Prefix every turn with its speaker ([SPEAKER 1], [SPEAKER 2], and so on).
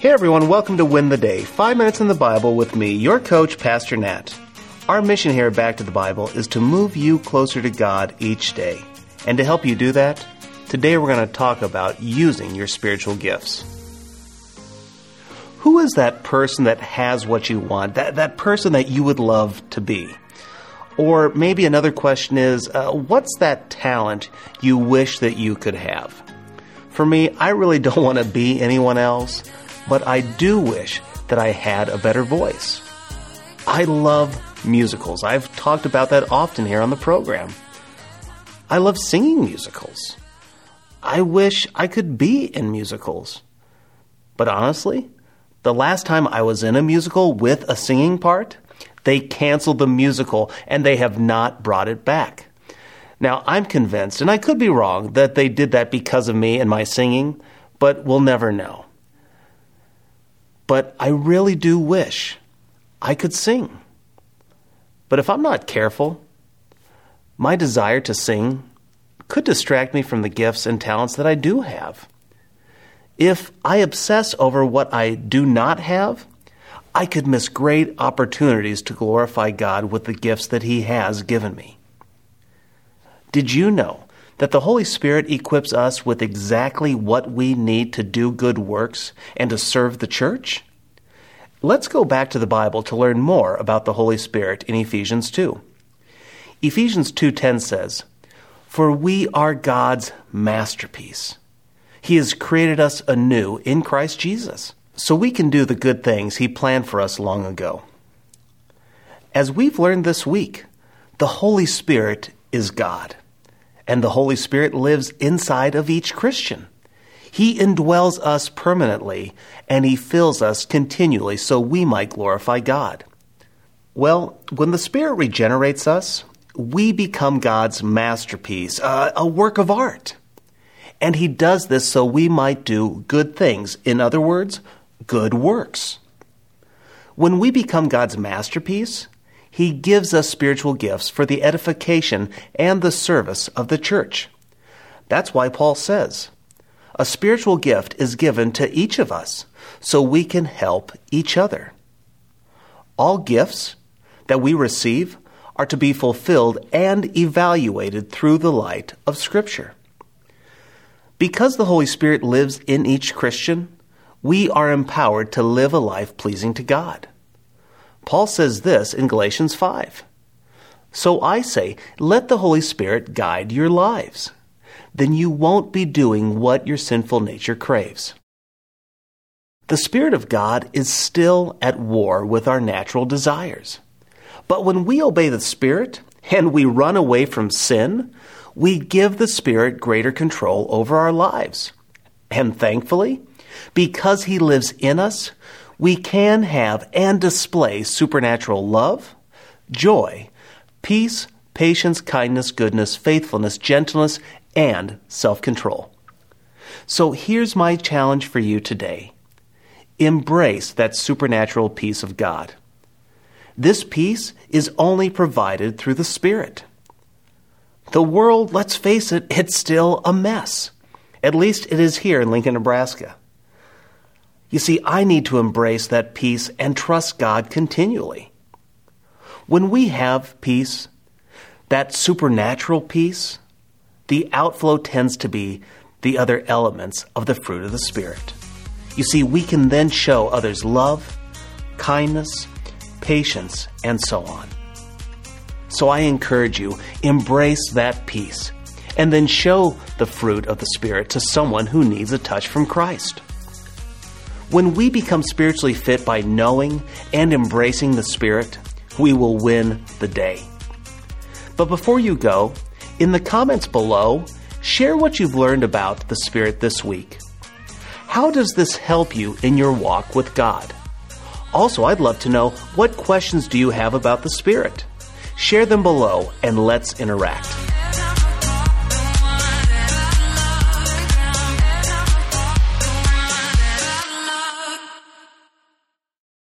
[SPEAKER 1] Hey everyone, welcome to Win the Day. Five minutes in the Bible with me, your coach, Pastor Nat. Our mission here Back to the Bible is to move you closer to God each day. And to help you do that, today we're going to talk about using your spiritual gifts. Who is that person that has what you want? That, that person that you would love to be? Or maybe another question is, uh, what's that talent you wish that you could have? For me, I really don't want to be anyone else but I do wish that I had a better voice. I love musicals. I've talked about that often here on the program. I love singing musicals. I wish I could be in musicals. But honestly, the last time I was in a musical with a singing part, they canceled the musical and they have not brought it back. Now, I'm convinced, and I could be wrong, that they did that because of me and my singing, but we'll never know. But I really do wish I could sing. But if I'm not careful, my desire to sing could distract me from the gifts and talents that I do have. If I obsess over what I do not have, I could miss great opportunities to glorify God with the gifts that He has given me. Did you know that the Holy Spirit equips us with exactly what we need to do good works and to serve the church? Let's go back to the Bible to learn more about the Holy Spirit in Ephesians 2. Ephesians 2:10 says, "For we are God's masterpiece. He has created us anew in Christ Jesus, so we can do the good things he planned for us long ago." As we've learned this week, the Holy Spirit is God and the Holy Spirit lives inside of each Christian. He indwells us permanently, and He fills us continually so we might glorify God. Well, when the Spirit regenerates us, we become God's masterpiece, a work of art. And He does this so we might do good things. In other words, good works. When we become God's masterpiece, he gives us spiritual gifts for the edification and the service of the church. That's why Paul says, a spiritual gift is given to each of us so we can help each other. All gifts that we receive are to be fulfilled and evaluated through the light of Scripture. Because the Holy Spirit lives in each Christian, we are empowered to live a life pleasing to God. Paul says this in Galatians 5. So I say, let the Holy Spirit guide your lives. Then you won't be doing what your sinful nature craves. The Spirit of God is still at war with our natural desires. But when we obey the Spirit and we run away from sin, we give the Spirit greater control over our lives. And thankfully, because He lives in us, we can have and display supernatural love, joy, peace, patience, kindness, goodness, faithfulness, gentleness, and self control. So here's my challenge for you today embrace that supernatural peace of God. This peace is only provided through the Spirit. The world, let's face it, it's still a mess. At least it is here in Lincoln, Nebraska. You see, I need to embrace that peace and trust God continually. When we have peace, that supernatural peace, the outflow tends to be the other elements of the fruit of the Spirit. You see, we can then show others love, kindness, patience, and so on. So I encourage you, embrace that peace and then show the fruit of the Spirit to someone who needs a touch from Christ. When we become spiritually fit by knowing and embracing the Spirit, we will win the day. But before you go, in the comments below, share what you've learned about the Spirit this week. How does this help you in your walk with God? Also, I'd love to know what questions do you have about the Spirit? Share them below and let's interact.